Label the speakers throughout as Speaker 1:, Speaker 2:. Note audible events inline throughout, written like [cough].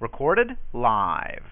Speaker 1: Recorded live.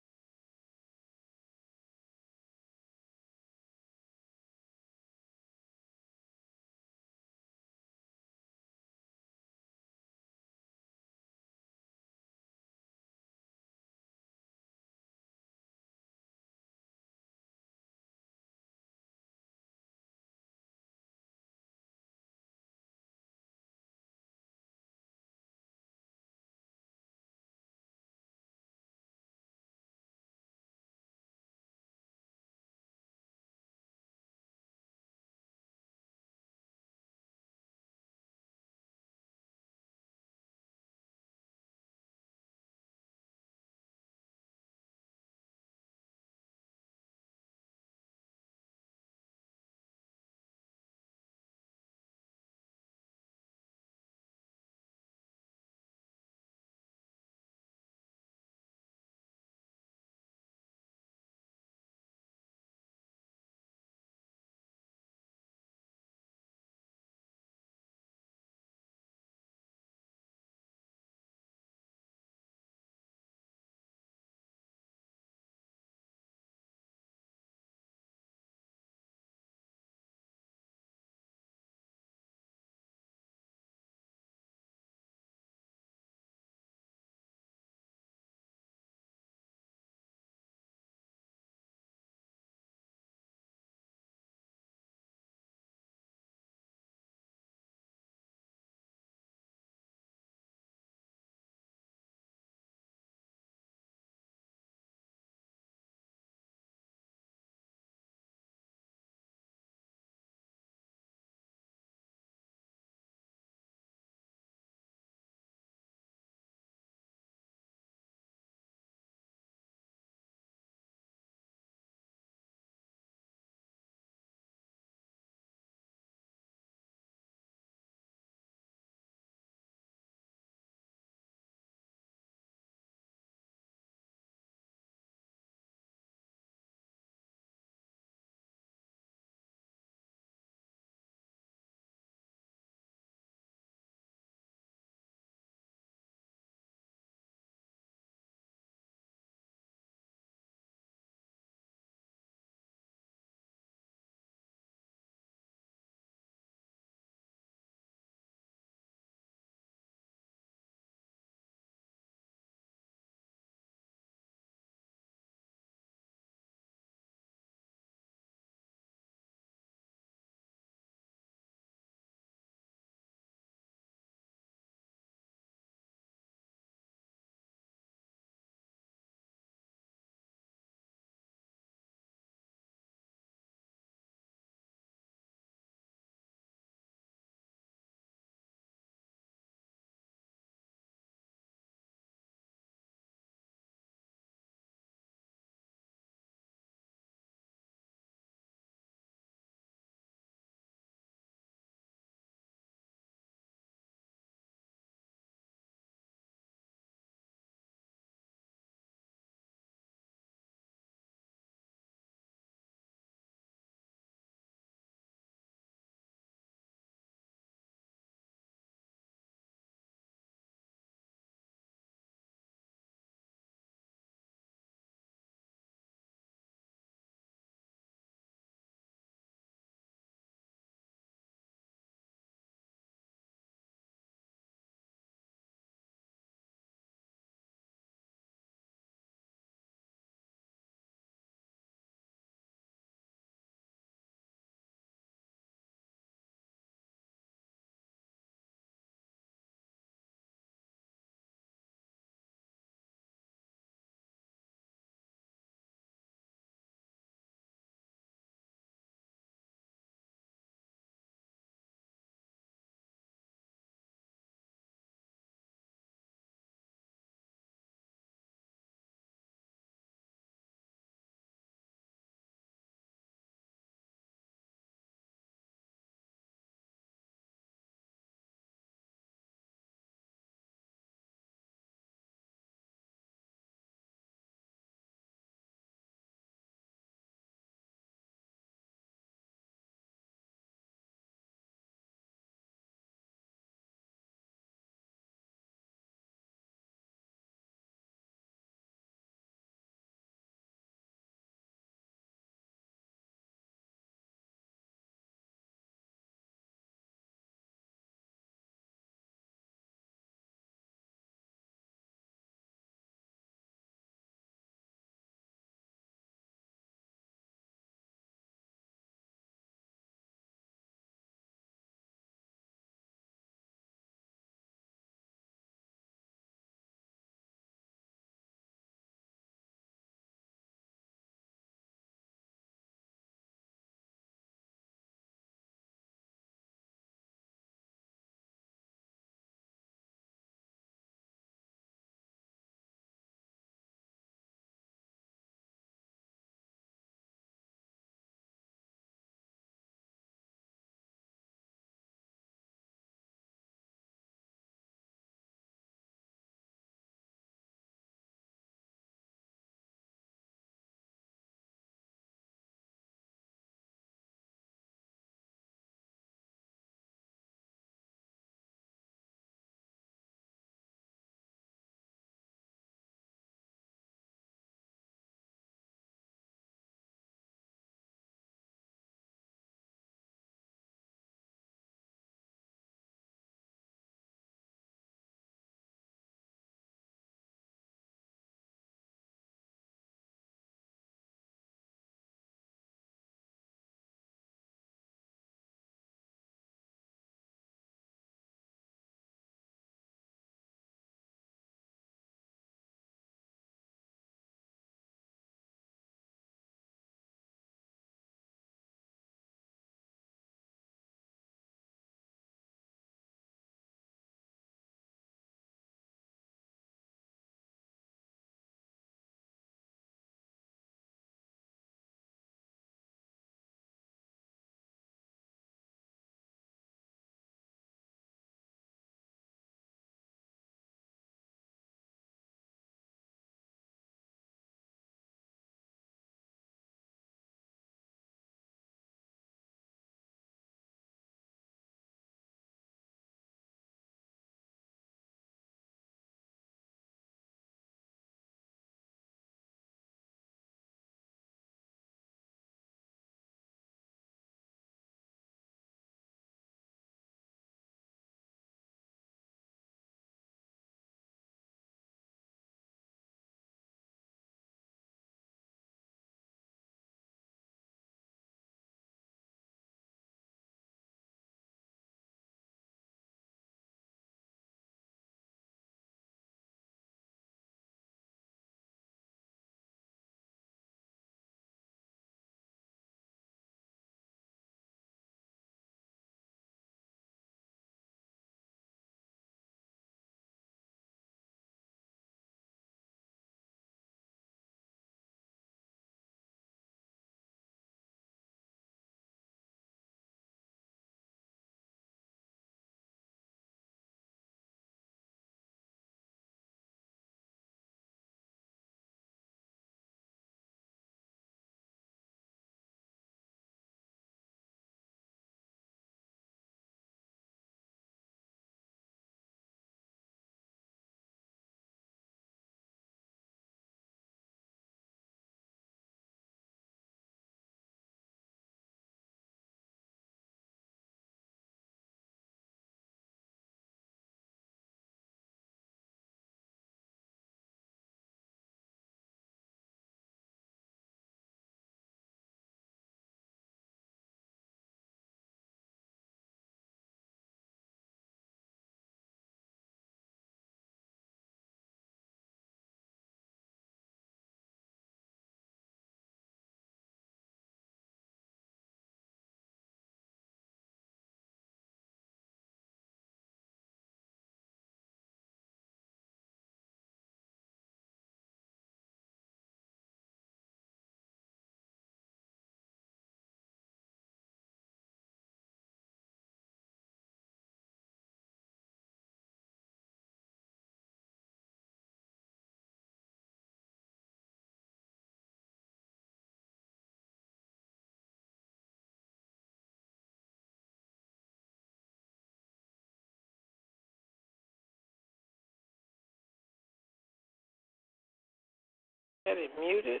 Speaker 2: Had it muted?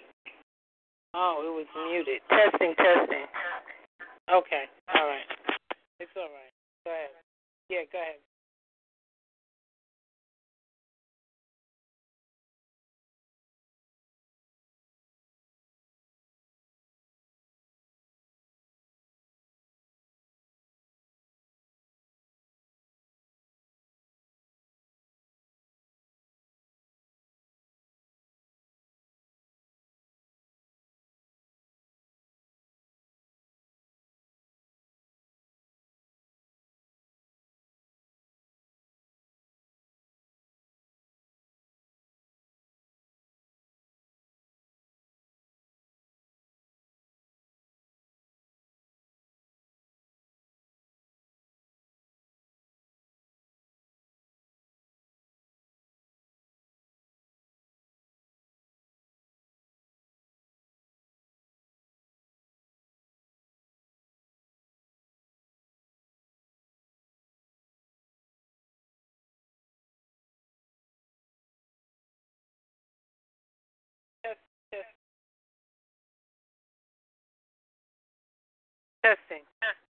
Speaker 2: Oh, it was muted. Testing, testing. Okay, all right. It's all right. Go ahead. Yeah, go ahead. Testing. No,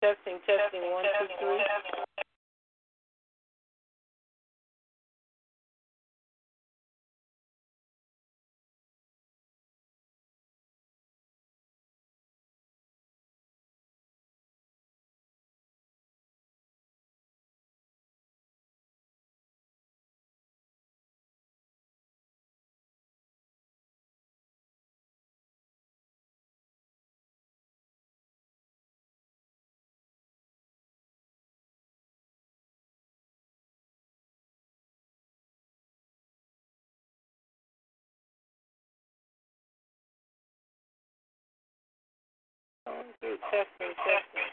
Speaker 2: Testing, testing, one, two, three. Testing, testing.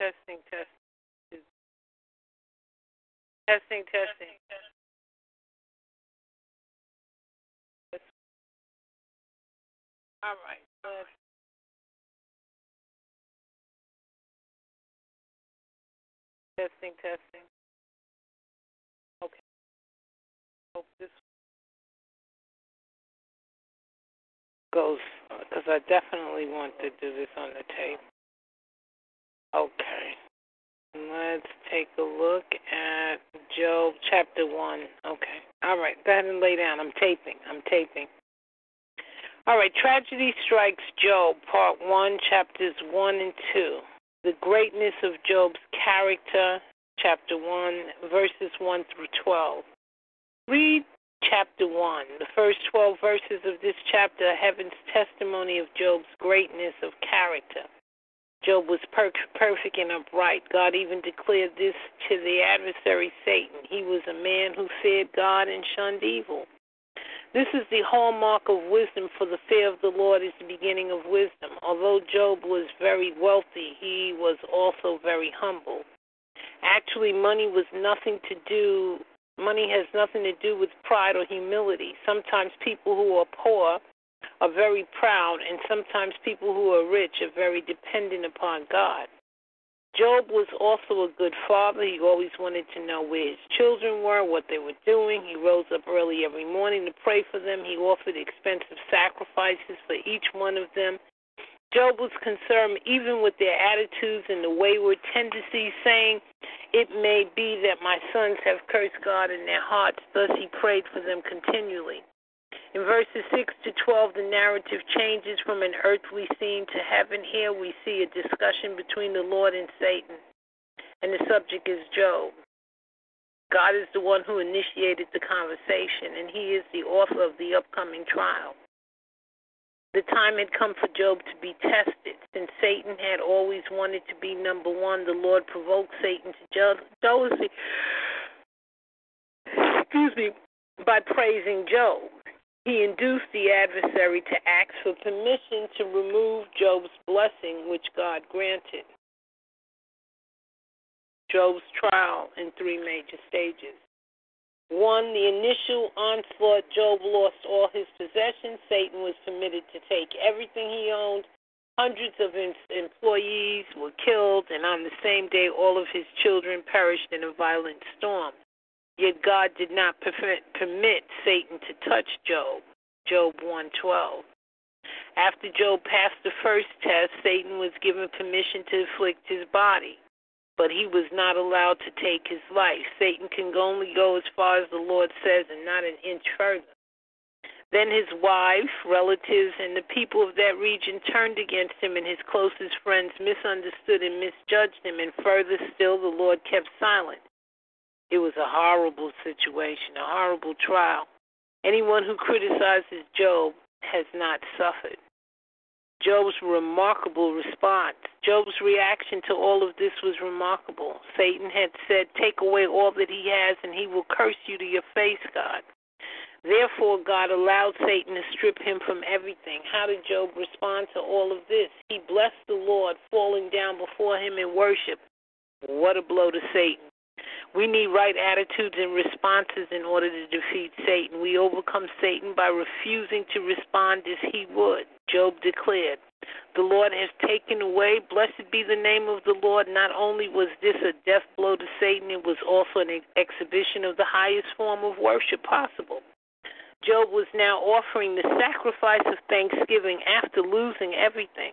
Speaker 2: Testing, testing. Testing, testing. All right. Uh, Testing, testing. Okay. Hope this goes uh, because I definitely want to do this on the tape. Okay. Let's take a look at Job chapter 1. Okay. All right. Go ahead and lay down. I'm taping. I'm taping. All right. Tragedy Strikes Job, part 1, chapters 1 and 2. The greatness of Job's character, chapter 1, verses 1 through 12. Read chapter 1. The first 12 verses of this chapter are heaven's testimony of Job's greatness of character. Job was per- perfect and upright. God even declared this to the adversary Satan. He was a man who feared God and shunned evil. This is the hallmark of wisdom, for the fear of the Lord is the beginning of wisdom. Although Job was very wealthy, he was also very humble. Actually, money was nothing to do, money has nothing to do with pride or humility. Sometimes people who are poor are very proud, and sometimes people who are rich are very dependent upon God. Job was also a good father. He always wanted to know where his children were, what they were doing. He rose up early every morning to pray for them. He offered expensive sacrifices for each one of them. Job was concerned even with their attitudes and the wayward tendencies, saying, It may be that my sons have cursed God in their hearts. Thus he prayed for them continually. In verses 6 to 12, the narrative changes from an earthly scene to heaven. Here we see a discussion between the Lord and Satan, and the subject is Job. God is the one who initiated the conversation, and he is the author of the upcoming trial. The time had come for Job to be tested. Since Satan had always wanted to be number one, the Lord provoked Satan to jealousy. Excuse me, by praising Job. He induced the adversary to ask for permission to remove Job's blessing, which God granted. Job's trial in three major stages. One, the initial onslaught, Job lost all his possessions. Satan was permitted to take everything he owned. Hundreds of employees were killed, and on the same day, all of his children perished in a violent storm. Yet God did not permit Satan to touch Job. Job 1:12. After Job passed the first test, Satan was given permission to afflict his body, but he was not allowed to take his life. Satan can only go as far as the Lord says and not an inch further. Then his wife, relatives, and the people of that region turned against him, and his closest friends misunderstood and misjudged him, and further still, the Lord kept silent. It was a horrible situation, a horrible trial. Anyone who criticizes Job has not suffered. Job's remarkable response. Job's reaction to all of this was remarkable. Satan had said, Take away all that he has, and he will curse you to your face, God. Therefore, God allowed Satan to strip him from everything. How did Job respond to all of this? He blessed the Lord, falling down before him in worship. What a blow to Satan. We need right attitudes and responses in order to defeat Satan. We overcome Satan by refusing to respond as he would. Job declared, The Lord has taken away. Blessed be the name of the Lord. Not only was this a death blow to Satan, it was also an exhibition of the highest form of worship possible. Job was now offering the sacrifice of thanksgiving after losing everything.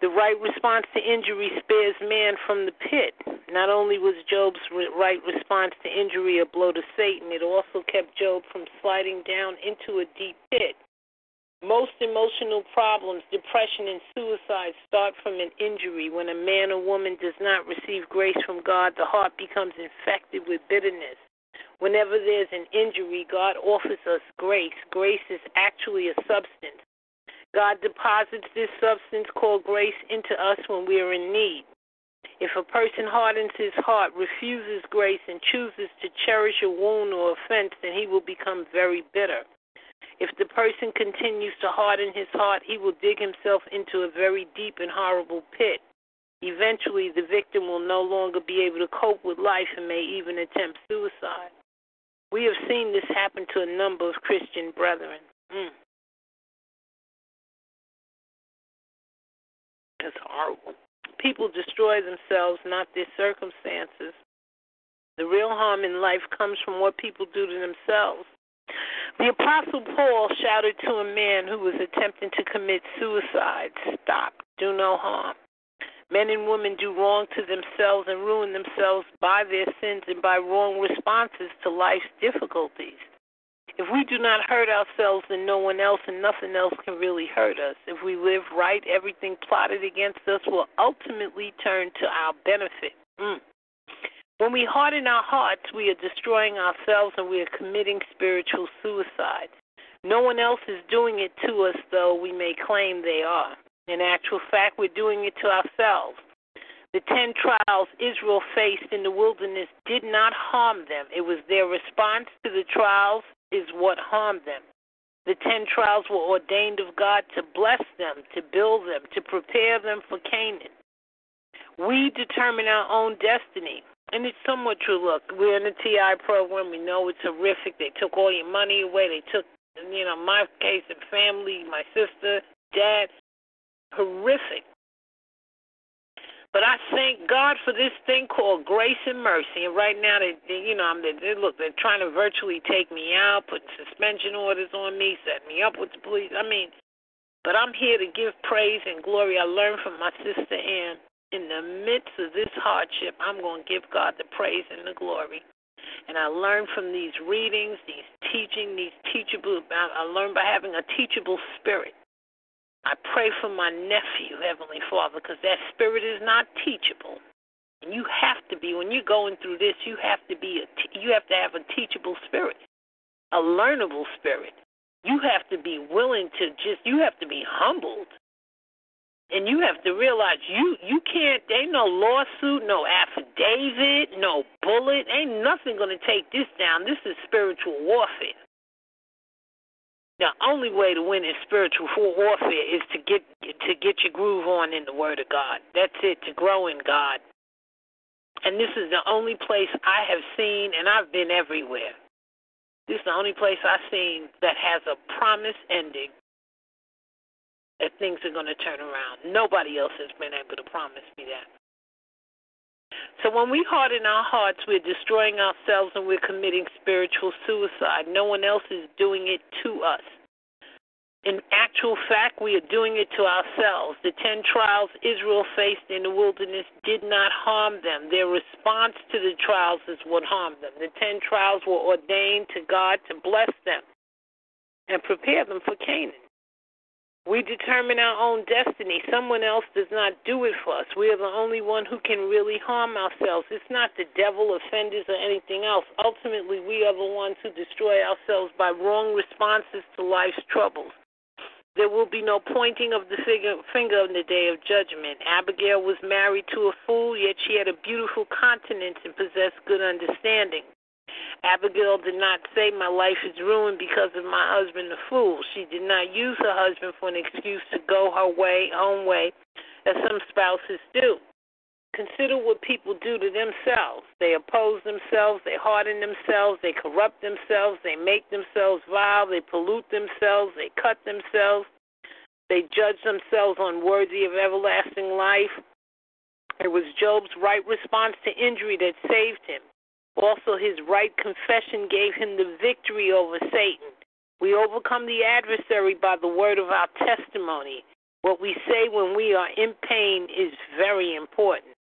Speaker 2: The right response to injury spares man from the pit. Not only was Job's right response to injury a blow to Satan, it also kept Job from sliding down into a deep pit. Most emotional problems, depression, and suicide start from an injury. When a man or woman does not receive grace from God, the heart becomes infected with bitterness. Whenever there's an injury, God offers us grace. Grace is actually a substance. God deposits this substance called grace into us when we are in need. If a person hardens his heart, refuses grace, and chooses to cherish a wound or offense, then he will become very bitter. If the person continues to harden his heart, he will dig himself into a very deep and horrible pit. Eventually, the victim will no longer be able to cope with life and may even attempt suicide. We have seen this happen to a number of Christian brethren. Mm. That's horrible. People destroy themselves, not their circumstances. The real harm in life comes from what people do to themselves. The Apostle Paul shouted to a man who was attempting to commit suicide Stop, do no harm. Men and women do wrong to themselves and ruin themselves by their sins and by wrong responses to life's difficulties. If we do not hurt ourselves, then no one else and nothing else can really hurt us. If we live right, everything plotted against us will ultimately turn to our benefit. Mm. When we harden our hearts, we are destroying ourselves and we are committing spiritual suicide. No one else is doing it to us, though we may claim they are. In actual fact, we're doing it to ourselves. The ten trials Israel faced in the wilderness did not harm them. It was their response to the trials is what harmed them. The ten trials were ordained of God to bless them, to build them, to prepare them for Canaan. We determine our own destiny. And it's somewhat true. Look, we're in the TI program. We know it's horrific. They took all your money away. They took, you know, my case and family, my sister, dad. Horrific. But I thank God for this thing called grace and mercy. And right now, they, you know, they, they look, they're trying to virtually take me out, put suspension orders on me, set me up with the police. I mean, but I'm here to give praise and glory. I learned from my sister Ann. In the midst of this hardship, I'm going to give God the praise and the glory. And I learned from these readings, these teaching, these teachable. I learned by having a teachable spirit. I pray for my nephew, Heavenly Father, because that spirit is not teachable. And you have to be when you're going through this. You have to be a. te- You have to have a teachable spirit, a learnable spirit. You have to be willing to just. You have to be humbled, and you have to realize you you can't. Ain't no lawsuit, no affidavit, no bullet. Ain't nothing gonna take this down. This is spiritual warfare. The only way to win in spiritual warfare is to get to get your groove on in the Word of God. That's it. To grow in God. And this is the only place I have seen, and I've been everywhere. This is the only place I've seen that has a promise ending that things are going to turn around. Nobody else has been able to promise me that. So when we harden our hearts, we're destroying ourselves and we're committing spiritual suicide. No one else is doing it to us. In actual fact, we are doing it to ourselves. The ten trials Israel faced in the wilderness did not harm them. Their response to the trials is what harmed them. The ten trials were ordained to God to bless them and prepare them for Canaan. We determine our own destiny. Someone else does not do it for us. We are the only one who can really harm ourselves. It's not the devil, offenders, or anything else. Ultimately, we are the ones who destroy ourselves by wrong responses to life's troubles. There will be no pointing of the finger in the day of judgment. Abigail was married to a fool, yet she had a beautiful countenance and possessed good understanding. Abigail did not say, My life is ruined because of my husband, the fool. She did not use her husband for an excuse to go her way, own way, as some spouses do. Consider what people do to themselves. They oppose themselves, they harden themselves, they corrupt themselves, they make themselves vile, they pollute themselves, they cut themselves. They judge themselves unworthy of everlasting life. It was Job's right response to injury that saved him. Also, his right confession gave him the victory over Satan. We overcome the adversary by the word of our testimony. What we say when we are in pain is very important.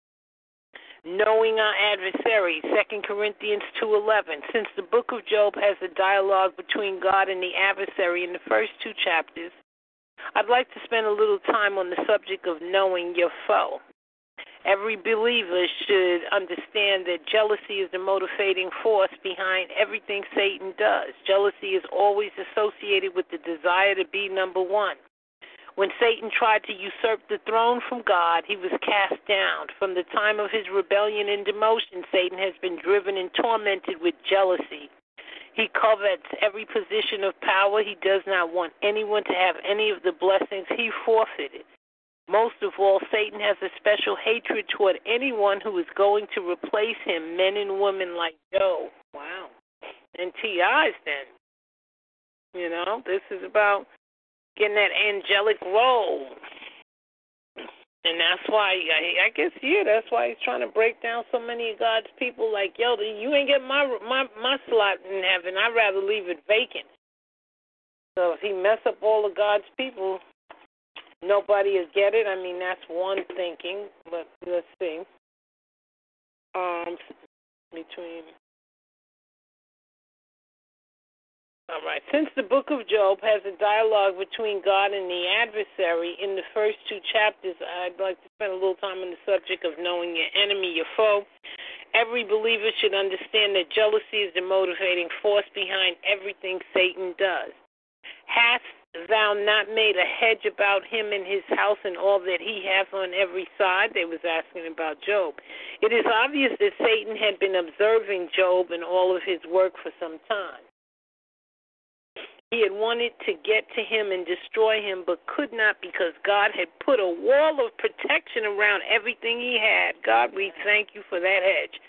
Speaker 2: Knowing our adversary, 2 Corinthians 2:11. Since the book of Job has a dialogue between God and the adversary in the first two chapters, I'd like to spend a little time on the subject of knowing your foe. Every believer should understand that jealousy is the motivating force behind everything Satan does. Jealousy is always associated with the desire to be number one. When Satan tried to usurp the throne from God, he was cast down. From the time of his rebellion and demotion, Satan has been driven and tormented with jealousy. He covets every position of power. He does not want anyone to have any of the blessings he forfeited. Most of all, Satan has a special hatred toward anyone who is going to replace him, men and women like Job. Wow. And T.I.'s then. You know, this is about getting that angelic role. And that's why I, I guess yeah, that's why he's trying to break down so many of God's people. Like, yo, you ain't get my my my slot in heaven. I'd rather leave it vacant. So if he mess up all of God's people, nobody will get it. I mean, that's one thinking, but let's see. Um, between. All right. Since the book of Job has a dialogue between God and the adversary in the first two chapters, I'd like to spend a little time on the subject of knowing your enemy, your foe. Every believer should understand that jealousy is the motivating force behind everything Satan does. Hast thou not made a hedge about him and his house and all that he hath on every side? They was asking about Job. It is obvious that Satan had been observing Job and all of his work for some time. He had wanted to get to him and destroy him, but could not because God had put a wall of protection around everything he had. God, we thank you for that hedge.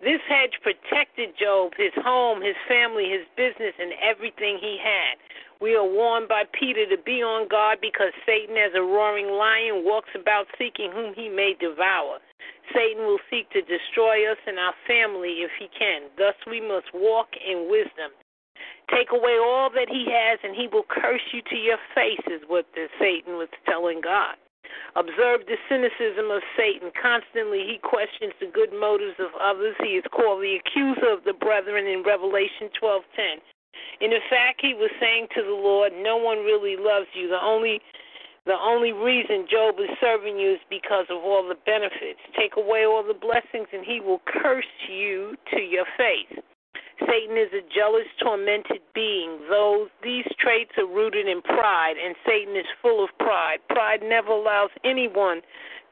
Speaker 2: This hedge protected Job, his home, his family, his business, and everything he had. We are warned by Peter to be on guard because Satan, as a roaring lion, walks about seeking whom he may devour. Satan will seek to destroy us and our family if he can. Thus, we must walk in wisdom. Take away all that he has, and he will curse you to your face, is what the Satan was telling God. Observe the cynicism of Satan. Constantly he questions the good motives of others. He is called the accuser of the brethren in Revelation 12:10. In fact, he was saying to the Lord, "No one really loves you. The only the only reason Job is serving you is because of all the benefits. Take away all the blessings, and he will curse you to your face. Satan is a jealous, tormented being. Those these traits are rooted in pride, and Satan is full of pride. Pride never allows anyone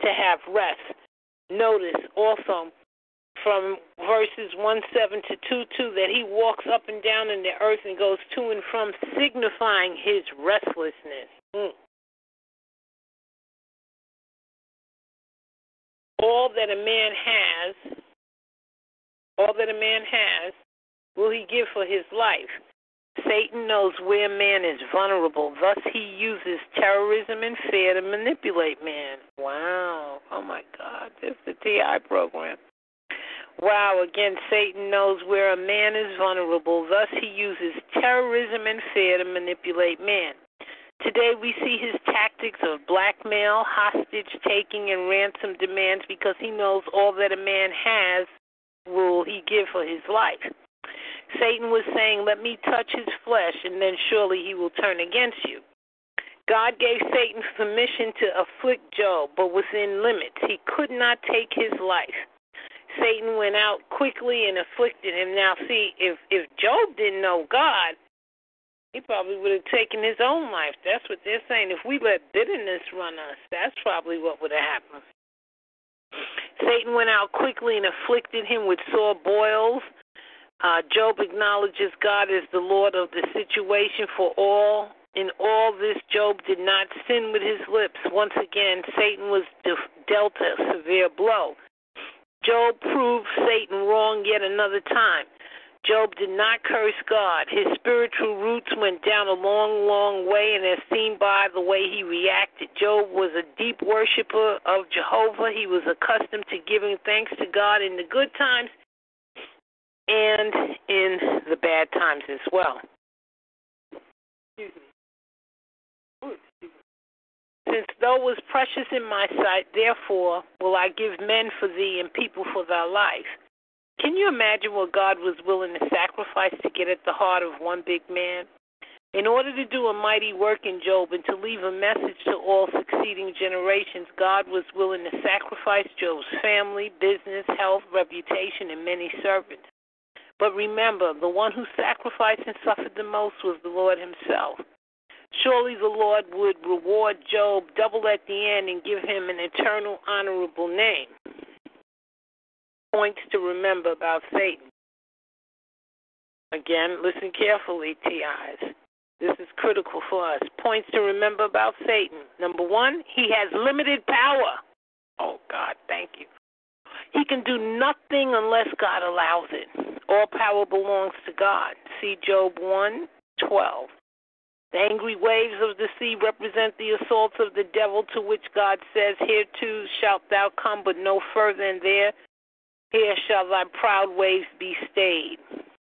Speaker 2: to have rest. Notice also from verses 1 7 to 2 2 that he walks up and down in the earth and goes to and from, signifying his restlessness. Mm. All that a man has, all that a man has, will he give for his life? Satan knows where man is vulnerable. Thus, he uses terrorism and fear to manipulate man. Wow. Oh, my God. This is the TI program. Wow, again, Satan knows where a man is vulnerable. Thus, he uses terrorism and fear to manipulate man. Today, we see his tactics of blackmail, hostage taking, and ransom demands because he knows all that a man has will he give for his life. Satan was saying, Let me touch his flesh, and then surely he will turn against you. God gave Satan permission to afflict Job, but within limits. He could not take his life. Satan went out quickly and afflicted him. Now, see, if if Job didn't know God, he probably would have taken his own life. That's what they're saying. If we let bitterness run us, that's probably what would have happened. Satan went out quickly and afflicted him with sore boils. Uh, Job acknowledges God as the Lord of the situation for all. In all this, Job did not sin with his lips. Once again, Satan was dealt a severe blow. Job proved Satan wrong yet another time. Job did not curse God. His spiritual roots went down a long, long way, and as seen by the way he reacted, Job was a deep worshiper of Jehovah. He was accustomed to giving thanks to God in the good times and in the bad times as well. Since thou was precious in my sight, therefore will I give men for thee and people for thy life. Can you imagine what God was willing to sacrifice to get at the heart of one big man? In order to do a mighty work in Job and to leave a message to all succeeding generations, God was willing to sacrifice Job's family, business, health, reputation, and many servants. But remember, the one who sacrificed and suffered the most was the Lord Himself. Surely the Lord would reward Job double at the end and give him an eternal, honorable name points to remember about Satan. Again, listen carefully, TIs. This is critical for us. Points to remember about Satan. Number one, he has limited power. Oh, God, thank you. He can do nothing unless God allows it. All power belongs to God. See Job 1 12. The angry waves of the sea represent the assaults of the devil, to which God says, Here too shalt thou come, but no further, and there here shall thy proud waves be stayed.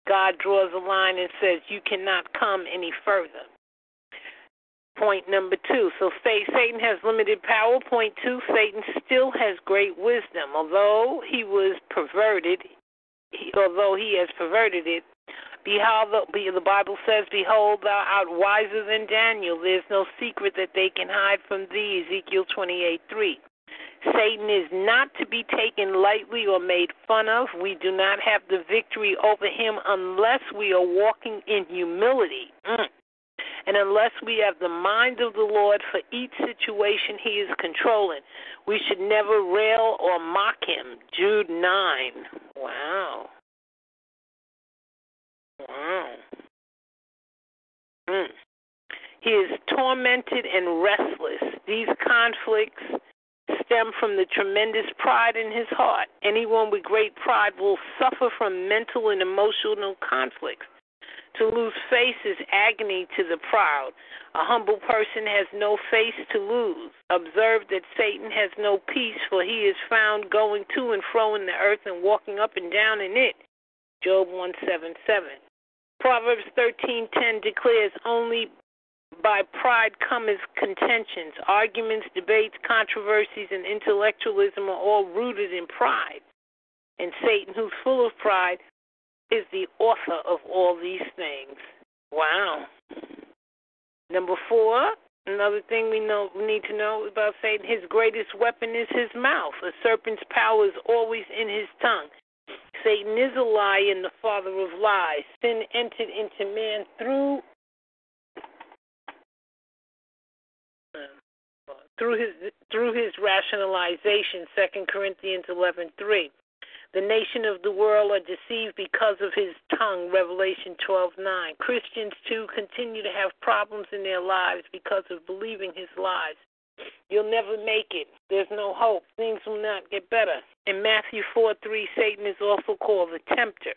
Speaker 2: God draws a line and says, You cannot come any further. Point number two. So Satan has limited power. Point two, Satan still has great wisdom. Although he was perverted, he, although he has perverted it, behold, the, Bible says, Behold, thou art wiser than Daniel. There's no secret that they can hide from thee. Ezekiel 28 3. Satan is not to be taken lightly or made fun of. We do not have the victory over him unless we are walking in humility. Mm. And unless we have the mind of the Lord for each situation he is controlling, we should never rail or mock him. Jude 9. Wow. Wow. Mm. He is tormented and restless. These conflicts stem from the tremendous pride in his heart. Anyone with great pride will suffer from mental and emotional conflicts. To lose face is agony to the proud. A humble person has no face to lose. Observe that Satan has no peace, for he is found going to and fro in the earth and walking up and down in it. Job 177. Proverbs 13:10 declares only by pride cometh contentions, arguments, debates, controversies, and intellectualism are all rooted in pride. And Satan, who's full of pride, is the author of all these things. Wow. Number four, another thing we know we need to know about Satan, his greatest weapon is his mouth. A serpent's power is always in his tongue. Satan is a liar and the father of lies. Sin entered into man through through his through his rationalization, Second Corinthians eleven three. The nation of the world are deceived because of his tongue, Revelation twelve nine. Christians too continue to have problems in their lives because of believing his lies. You'll never make it. There's no hope. Things will not get better. In Matthew 4 3, Satan is also called the tempter.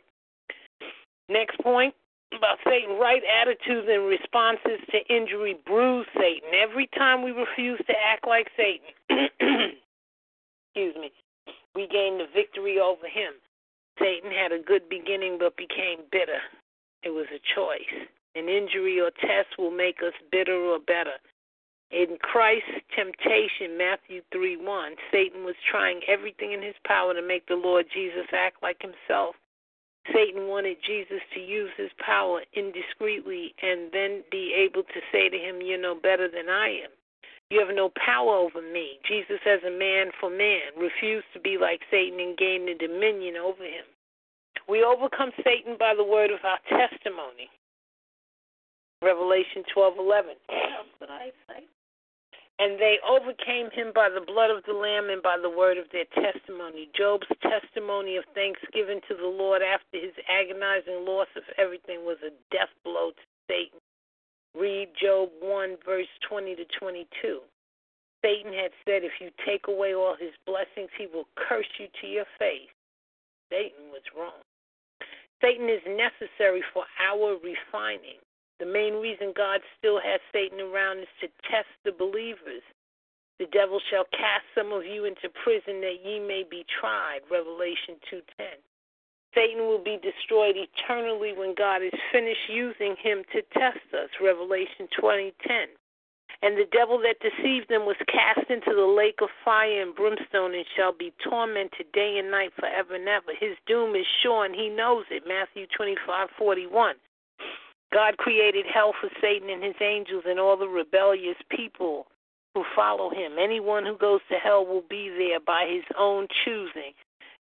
Speaker 2: Next point about Satan, right attitudes and responses to injury bruise Satan. Every time we refuse to act like Satan, [clears throat] excuse me, we gained the victory over him. Satan had a good beginning but became bitter. It was a choice. An injury or test will make us bitter or better. In Christ's temptation, Matthew 3 1, Satan was trying everything in his power to make the Lord Jesus act like himself. Satan wanted Jesus to use his power indiscreetly and then be able to say to him, You're no better than I am. You have no power over me. Jesus, as a man for man, refused to be like Satan and gain the dominion over him. We overcome Satan by the word of our testimony. Revelation 12:11. What I say? And they overcame him by the blood of the Lamb and by the word of their testimony. Job's testimony of thanksgiving to the Lord after his agonizing loss of everything was a death blow to Satan. Read Job 1, verse 20 to 22. Satan had said, If you take away all his blessings, he will curse you to your face. Satan was wrong. Satan is necessary for our refining. The main reason God still has Satan around is to test the believers. The devil shall cast some of you into prison that ye may be tried. Revelation 2:10. Satan will be destroyed eternally when God is finished using him to test us. Revelation 20:10. And the devil that deceived them was cast into the lake of fire and brimstone and shall be tormented day and night forever and ever. His doom is sure and he knows it. Matthew 25:41. God created hell for Satan and his angels and all the rebellious people who follow him. Anyone who goes to hell will be there by his own choosing.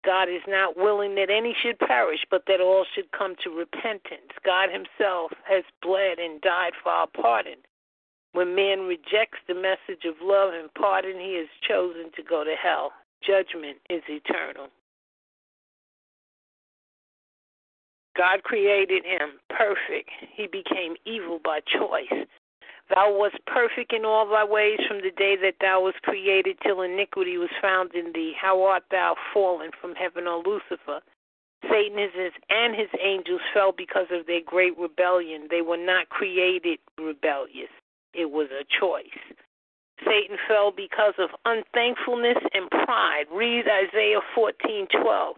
Speaker 2: God is not willing that any should perish, but that all should come to repentance. God himself has bled and died for our pardon. When man rejects the message of love and pardon, he has chosen to go to hell. Judgment is eternal. God created him perfect. He became evil by choice. Thou wast perfect in all thy ways from the day that thou wast created till iniquity was found in thee. How art thou fallen from heaven, O Lucifer? Satan and his angels fell because of their great rebellion. They were not created rebellious, it was a choice. Satan fell because of unthankfulness and pride. Read Isaiah 14:12.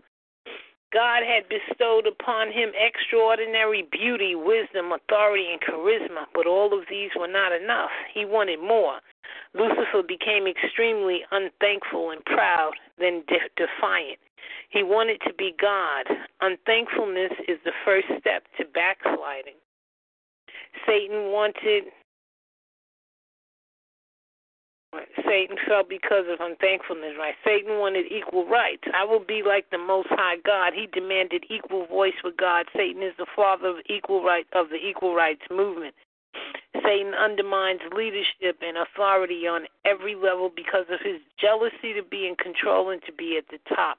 Speaker 2: God had bestowed upon him extraordinary beauty, wisdom, authority, and charisma, but all of these were not enough. He wanted more. Lucifer became extremely unthankful and proud, then de- defiant. He wanted to be God. Unthankfulness is the first step to backsliding. Satan wanted Satan fell because of unthankfulness, right? Satan wanted equal rights. I will be like the Most High God. He demanded equal voice with God. Satan is the father of equal right of the equal rights movement. Satan undermines leadership and authority on every level because of his jealousy to be in control and to be at the top.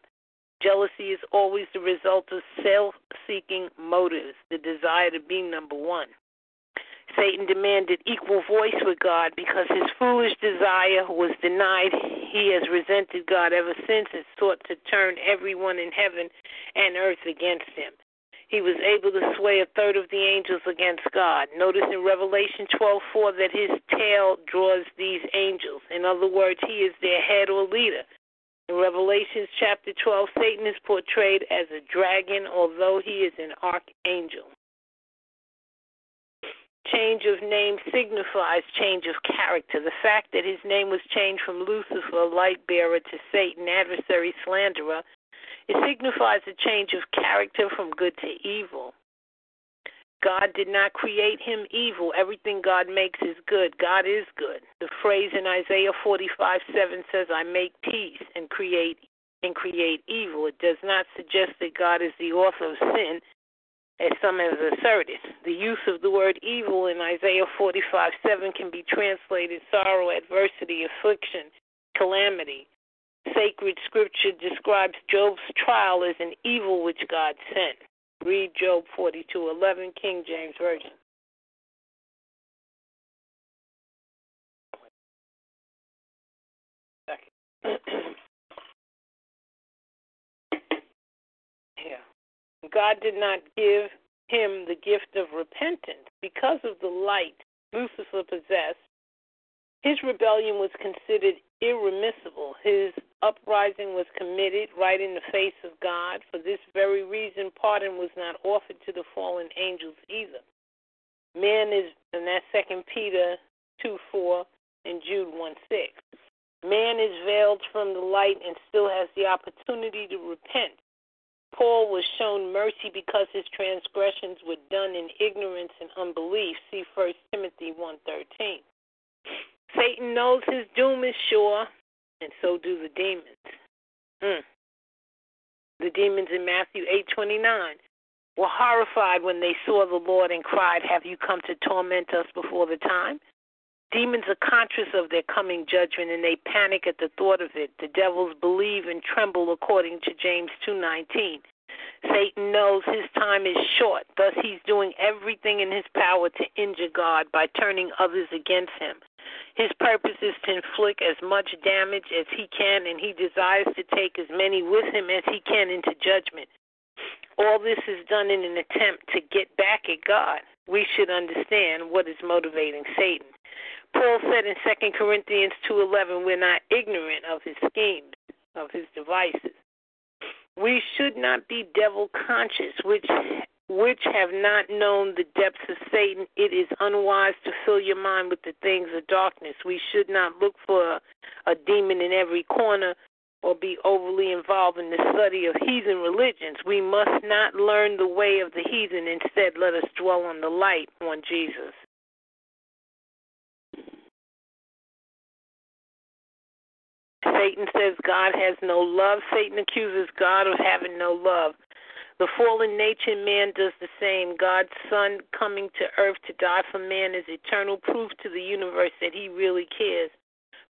Speaker 2: Jealousy is always the result of self seeking motives, the desire to be number one. Satan demanded equal voice with God because his foolish desire was denied. He has resented God ever since and sought to turn everyone in heaven and earth against him. He was able to sway a third of the angels against God. Notice in Revelation 12:4 that his tail draws these angels. In other words, he is their head or leader. In Revelation chapter 12, Satan is portrayed as a dragon, although he is an archangel. Change of name signifies change of character. The fact that his name was changed from Lucifer, light bearer, to Satan, adversary, slanderer, it signifies a change of character from good to evil. God did not create him evil. Everything God makes is good. God is good. The phrase in Isaiah 45 7 says, I make peace and create and create evil. It does not suggest that God is the author of sin as some have asserted. The use of the word evil in Isaiah 45 7 can be translated sorrow, adversity, affliction, calamity. Sacred scripture describes Job's trial as an evil which God sent. Read Job 42 11, King James Version. yeah. [clears throat] God did not give him the gift of repentance. Because of the light Lucifer possessed, his rebellion was considered irremissible. His uprising was committed right in the face of God. For this very reason, pardon was not offered to the fallen angels either. Man is, and that's Second Peter 2 4 and Jude 1 6. Man is veiled from the light and still has the opportunity to repent. Paul was shown mercy because his transgressions were done in ignorance and unbelief. See 1 Timothy 1.13. Satan knows his doom is sure, and so do the demons. Mm. The demons in Matthew 8.29 were horrified when they saw the Lord and cried, Have you come to torment us before the time? Demons are conscious of their coming judgment and they panic at the thought of it. The devils believe and tremble according to James 2:19. Satan knows his time is short, thus he's doing everything in his power to injure God by turning others against him. His purpose is to inflict as much damage as he can and he desires to take as many with him as he can into judgment. all this is done in an attempt to get back at God, we should understand what is motivating Satan. Paul said in 2 Corinthians 2:11, "We're not ignorant of his schemes, of his devices. We should not be devil conscious, which which have not known the depths of Satan. It is unwise to fill your mind with the things of darkness. We should not look for a demon in every corner or be overly involved in the study of heathen religions. We must not learn the way of the heathen. Instead, let us dwell on the light, on Jesus. Satan says God has no love. Satan accuses God of having no love. The fallen nature in man does the same. God's Son coming to earth to die for man is eternal proof to the universe that he really cares.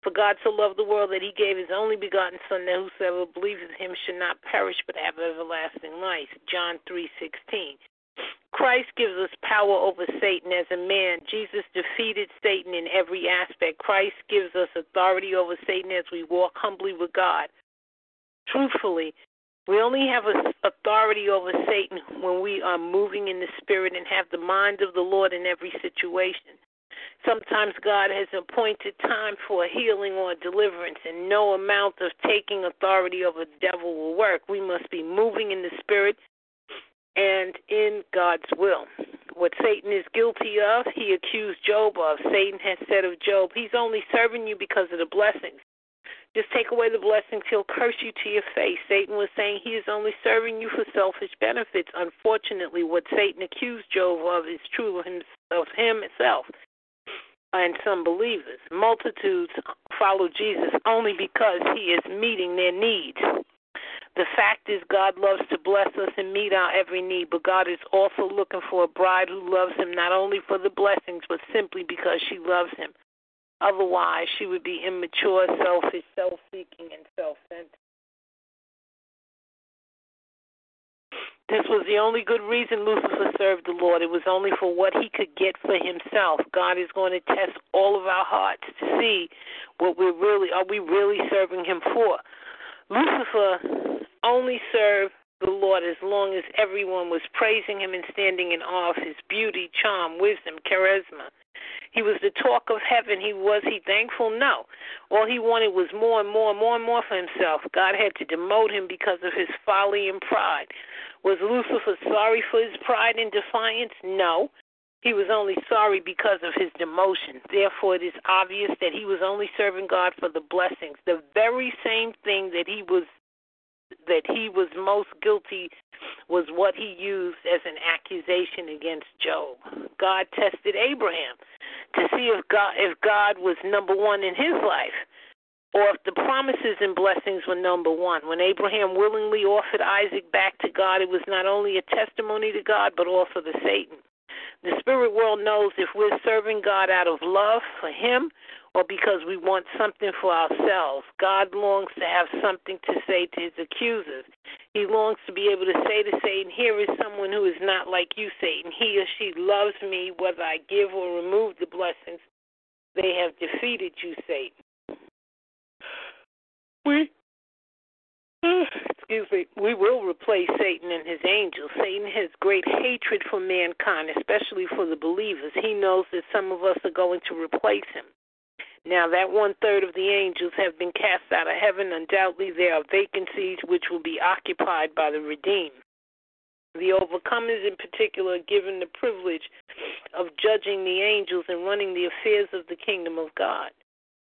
Speaker 2: For God so loved the world that he gave his only begotten Son, that whosoever believes in him should not perish but have everlasting life. John 3:16. Christ gives us power over Satan as a man. Jesus defeated Satan in every aspect. Christ gives us authority over Satan as we walk humbly with God. Truthfully, we only have authority over Satan when we are moving in the Spirit and have the mind of the Lord in every situation. Sometimes God has appointed time for healing or deliverance, and no amount of taking authority over the devil will work. We must be moving in the Spirit and in God's will. What Satan is guilty of, he accused Job of. Satan has said of Job, He's only serving you because of the blessings. Just take away the blessings, he'll curse you to your face. Satan was saying he is only serving you for selfish benefits. Unfortunately, what Satan accused Job of is true of, him, himself and some believers. Multitudes follow Jesus only because he is meeting their needs. The fact is, God loves to bless us and meet our every need, but God is also looking for a bride who loves Him not only for the blessings, but simply because she loves Him. Otherwise, she would be immature, selfish, self seeking, and self centered. This was the only good reason Lucifer served the Lord. It was only for what he could get for himself. God is going to test all of our hearts to see what we're really are we really serving him for. Lucifer only served the Lord as long as everyone was praising him and standing in awe of his beauty, charm, wisdom, charisma. He was the talk of heaven. He was he thankful? No. All he wanted was more and more and more and more for himself. God had to demote him because of his folly and pride. Was Lucifer sorry for his pride and defiance? No. He was only sorry because of his demotion. Therefore, it is obvious that he was only serving God for the blessings. The very same thing that he was that he was most guilty was what he used as an accusation against Job. God tested Abraham to see if God if God was number 1 in his life or if the promises and blessings were number 1. When Abraham willingly offered Isaac back to God, it was not only a testimony to God but also to Satan. The spirit world knows if we're serving God out of love for him or because we want something for ourselves. God longs to have something to say to his accusers. He longs to be able to say to Satan, Here is someone who is not like you, Satan. He or she loves me, whether I give or remove the blessings. They have defeated you, Satan. We [sighs] excuse me, we will replace Satan and his angels. Satan has great hatred for mankind, especially for the believers. He knows that some of us are going to replace him. Now, that one third of the angels have been cast out of heaven. Undoubtedly, there are vacancies which will be occupied by the redeemed. The overcomers, in particular, are given the privilege of judging the angels and running the affairs of the kingdom of God.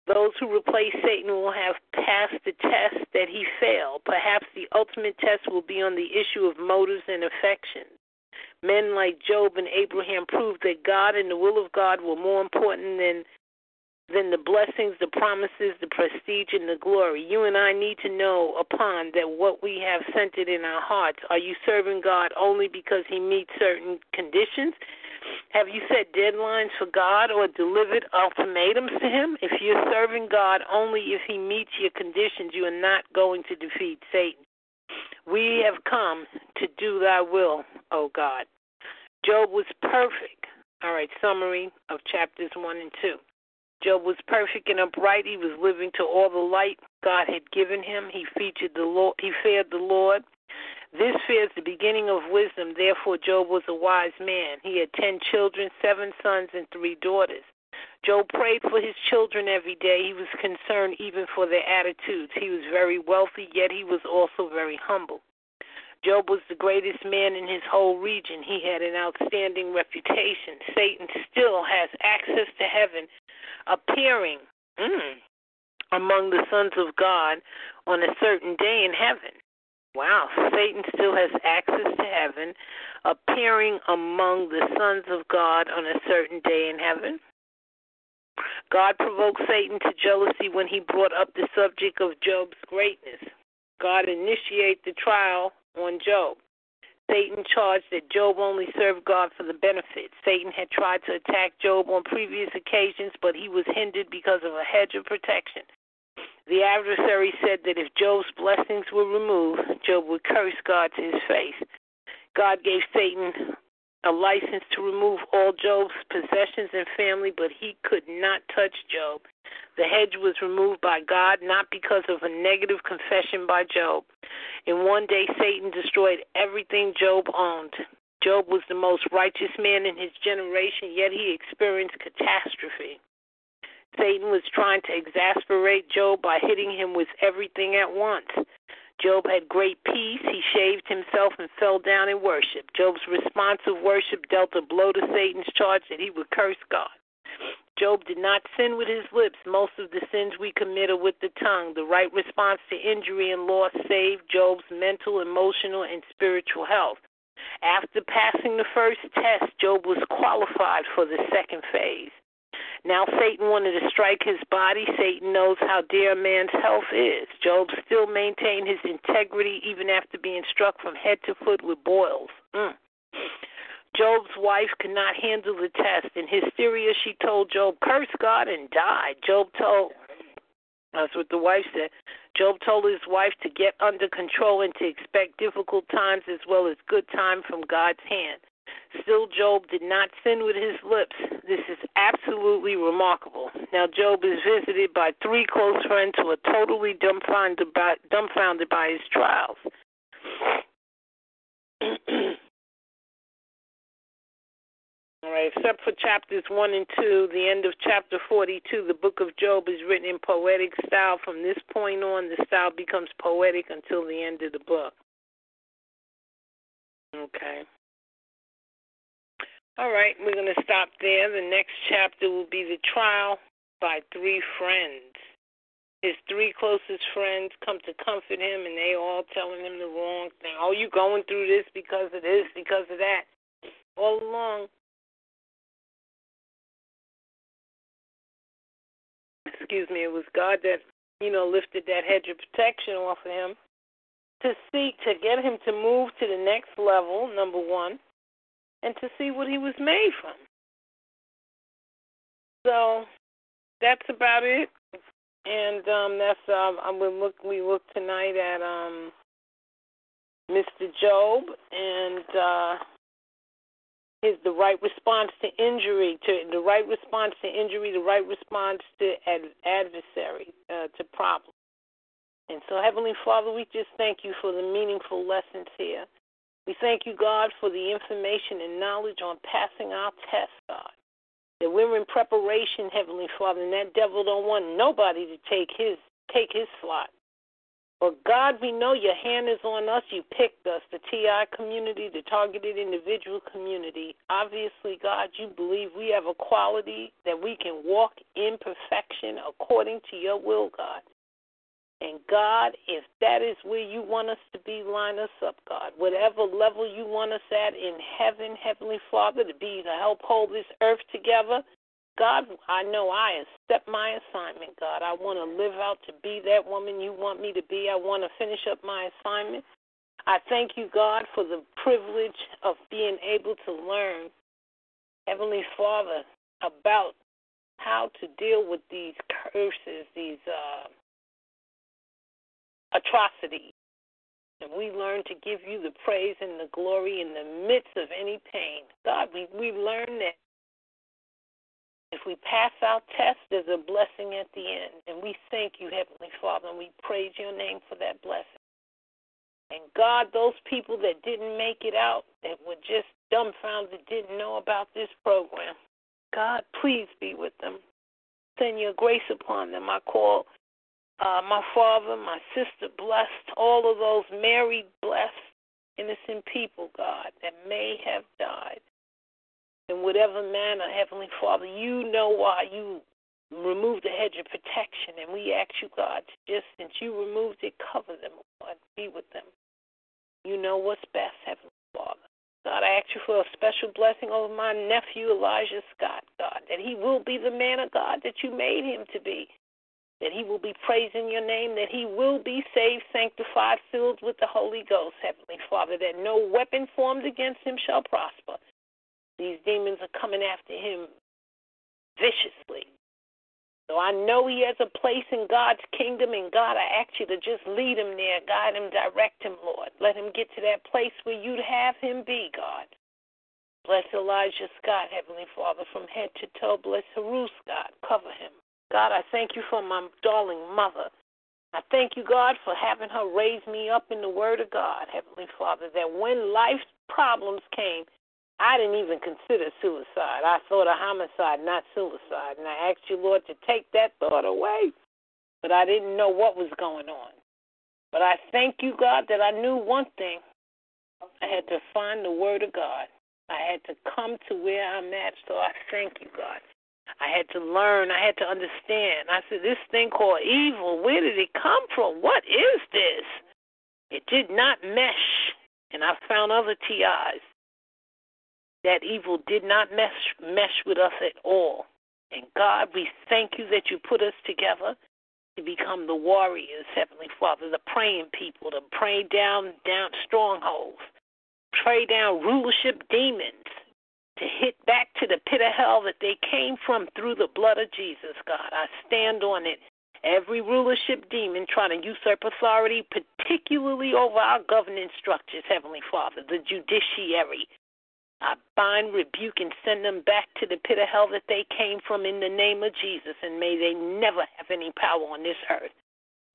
Speaker 2: Those who replace Satan will have passed the test that he failed. Perhaps the ultimate test will be on the issue of motives and affections. Men like Job and Abraham proved that God and the will of God were more important than than the blessings, the promises, the prestige, and the glory. You and I need to know upon that what we have centered in our hearts. Are you serving God only because He meets certain conditions? Have you set deadlines for God or delivered ultimatums to Him? If you're serving God only if He meets your conditions, you are not going to defeat Satan. We have come to do thy will, O God. Job was perfect. All right, summary of chapters 1 and 2. Job was perfect and upright. He was living to all the light God had given him. He featured the Lord. He feared the Lord. This fear is the beginning of wisdom. Therefore, Job was a wise man. He had ten children, seven sons, and three daughters. Job prayed for his children every day. He was concerned even for their attitudes. He was very wealthy, yet he was also very humble. Job was the greatest man in his whole region. He had an outstanding reputation. Satan still has access to heaven, appearing mm, among the sons of God on a certain day in heaven. Wow, Satan still has access to heaven, appearing among the sons of God on a certain day in heaven. God provoked Satan to jealousy when he brought up the subject of Job's greatness. God initiated the trial on Job. Satan charged that Job only served God for the benefit. Satan had tried to attack Job on previous occasions, but he was hindered because of a hedge of protection. The adversary said that if Job's blessings were removed, Job would curse God to his face. God gave Satan a license to remove all Job's possessions and family, but he could not touch Job. The hedge was removed by God, not because of a negative confession by Job. In one day, Satan destroyed everything Job owned. Job was the most righteous man in his generation, yet he experienced catastrophe. Satan was trying to exasperate Job by hitting him with everything at once. Job had great peace. He shaved himself and fell down in worship. Job's response of worship dealt a blow to Satan's charge that he would curse God. Job did not sin with his lips. Most of the sins we commit are with the tongue. The right response to injury and loss saved Job's mental, emotional, and spiritual health. After passing the first test, Job was qualified for the second phase. Now Satan wanted to strike his body. Satan knows how dear a man's health is. Job still maintained his integrity even after being struck from head to foot with boils. Mm. Job's wife could not handle the test. In hysteria, she told Job, Curse God and die. Job told, that's what the wife said. Job told his wife to get under control and to expect difficult times as well as good time from God's hand. Still, Job did not sin with his lips. This is absolutely remarkable. Now, Job is visited by three close friends who are totally dumbfounded by, dumbfounded by his trials. [clears throat] All right, except for chapters 1 and 2, the end of chapter 42, the book of Job is written in poetic style. From this point on, the style becomes poetic until the end of the book. Okay. All right, we're going to stop there. The next chapter will be the trial by three friends. His three closest friends come to comfort him, and they all telling him the wrong thing. Oh, you going through this because of this, because of that. All along, excuse me, it was God that, you know, lifted that hedge of protection off of him to seek to get him to move to the next level, number one and to see what he was made from. So that's about it. And um that's um I'm gonna look we look tonight at um Mr. Job and uh is the right response to injury, to the right response to injury, the right response to ad- adversary, uh, to problem. And so, Heavenly Father, we just thank you for the meaningful lessons here. We thank you, God, for the information and knowledge on passing our test, God. That we're in preparation, Heavenly Father, and that devil don't want nobody to take his take his slot. But God, we know your hand is on us. You picked us, the TI community, the targeted individual community. Obviously, God, you believe we have a quality that we can walk in perfection according to your will, God. And God, if that is where you want us to be, line us up, God. Whatever level you want us at in heaven, Heavenly Father, to be to help hold this earth together. God, I know I accept my assignment, God. I want to live out to be that woman you want me to be. I want to finish up my assignment. I thank you, God, for the privilege of being able to learn, Heavenly Father, about how to deal with these curses, these uh, atrocity. And we learn to give you the praise and the glory in the midst of any pain. God, we, we learn that if we pass our test, there's a blessing at the end. And we thank you, Heavenly Father, and we praise your name for that blessing. And God, those people that didn't make it out, that were just dumbfounded, didn't know about this program, God, please be with them. Send your grace upon them. I call uh, my father, my sister blessed, all of those married, blessed, innocent people, God, that may have died. In whatever manner, Heavenly Father, you know why you removed the hedge of protection. And we ask you, God, to just since you removed it, cover them, Lord, be with them. You know what's best, Heavenly Father. God, I ask you for a special blessing over my nephew, Elijah Scott, God, that he will be the man of God that you made him to be, that he will be praising your name, that he will be saved, sanctified, filled with the Holy Ghost, Heavenly Father, that no weapon formed against him shall prosper. These demons are coming after him viciously. So I know he has a place in God's kingdom, and God, I ask you to just lead him there, guide him, direct him, Lord. Let him get to that place where you'd have him be, God. Bless Elijah Scott, Heavenly Father, from head to toe. Bless Haru Scott. Cover him. God, I thank you for my darling mother. I thank you, God, for having her raise me up in the Word of God, Heavenly Father, that when life's problems came, I didn't even consider suicide. I thought of homicide, not suicide. And I asked you, Lord, to take that thought away. But I didn't know what was going on. But I thank you, God, that I knew one thing. I had to find the Word of God. I had to come to where I'm at. So I thank you, God. I had to learn. I had to understand. I said, this thing called evil, where did it come from? What is this? It did not mesh. And I found other TIs that evil did not mesh, mesh with us at all. And God, we thank you that you put us together to become the warriors, Heavenly Father, the praying people, to pray down down strongholds, pray down rulership demons, to hit back to the pit of hell that they came from through the blood of Jesus, God. I stand on it. Every rulership demon trying to usurp authority, particularly over our governing structures, Heavenly Father, the judiciary, I bind, rebuke, and send them back to the pit of hell that they came from in the name of Jesus, and may they never have any power on this earth.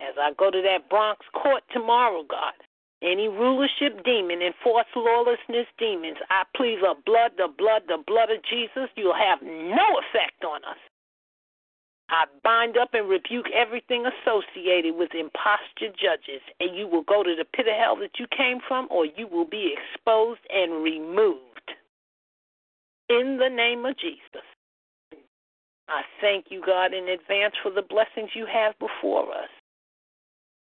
Speaker 2: As I go to that Bronx court tomorrow, God, any rulership demon and force lawlessness demons, I plead the blood, the blood, the blood of Jesus. You'll have no effect on us. I bind up and rebuke everything associated with imposture judges, and you will go to the pit of hell that you came from, or you will be exposed and removed in the name of Jesus. I thank you, God, in advance for the blessings you have before us.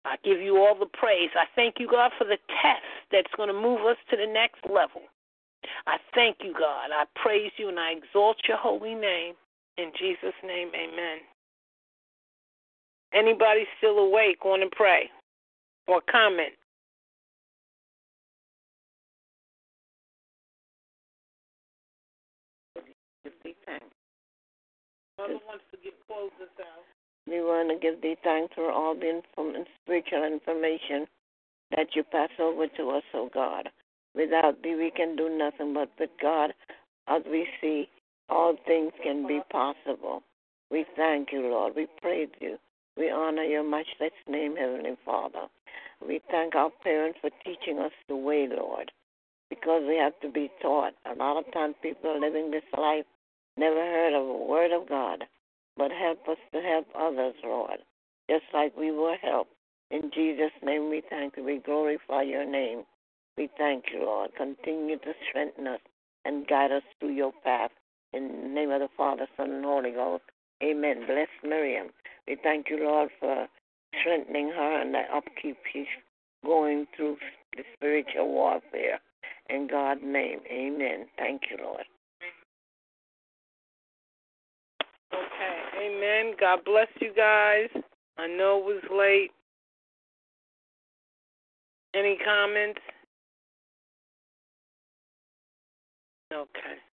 Speaker 2: I give you all the praise. I thank you, God, for the test that's going to move us to the next level. I thank you, God. I praise you and I exalt your holy name. In Jesus' name, amen. Anybody still awake want to pray or comment? Mother wants to give close this out.
Speaker 3: We want to give thee thanks for all the inform- spiritual information that you pass over to us, O oh God. Without thee, we can do nothing, but with God, as we see, all things can be possible. We thank you, Lord. We praise you. We honor your matchless name, Heavenly Father. We thank our parents for teaching us the way, Lord, because we have to be taught. A lot of times people living this life never heard of a word of God, but help us to help others, Lord, just like we were helped. In Jesus' name we thank you. We glorify your name. We thank you, Lord. Continue to strengthen us and guide us through your path. In the name of the Father, Son, and Holy Ghost. Amen. Bless Miriam. We thank you, Lord, for strengthening her and the upkeep she's going through the spiritual warfare. In God's name, amen. Thank you, Lord.
Speaker 2: Okay, amen. God bless you guys. I know it was late. Any comments? Okay.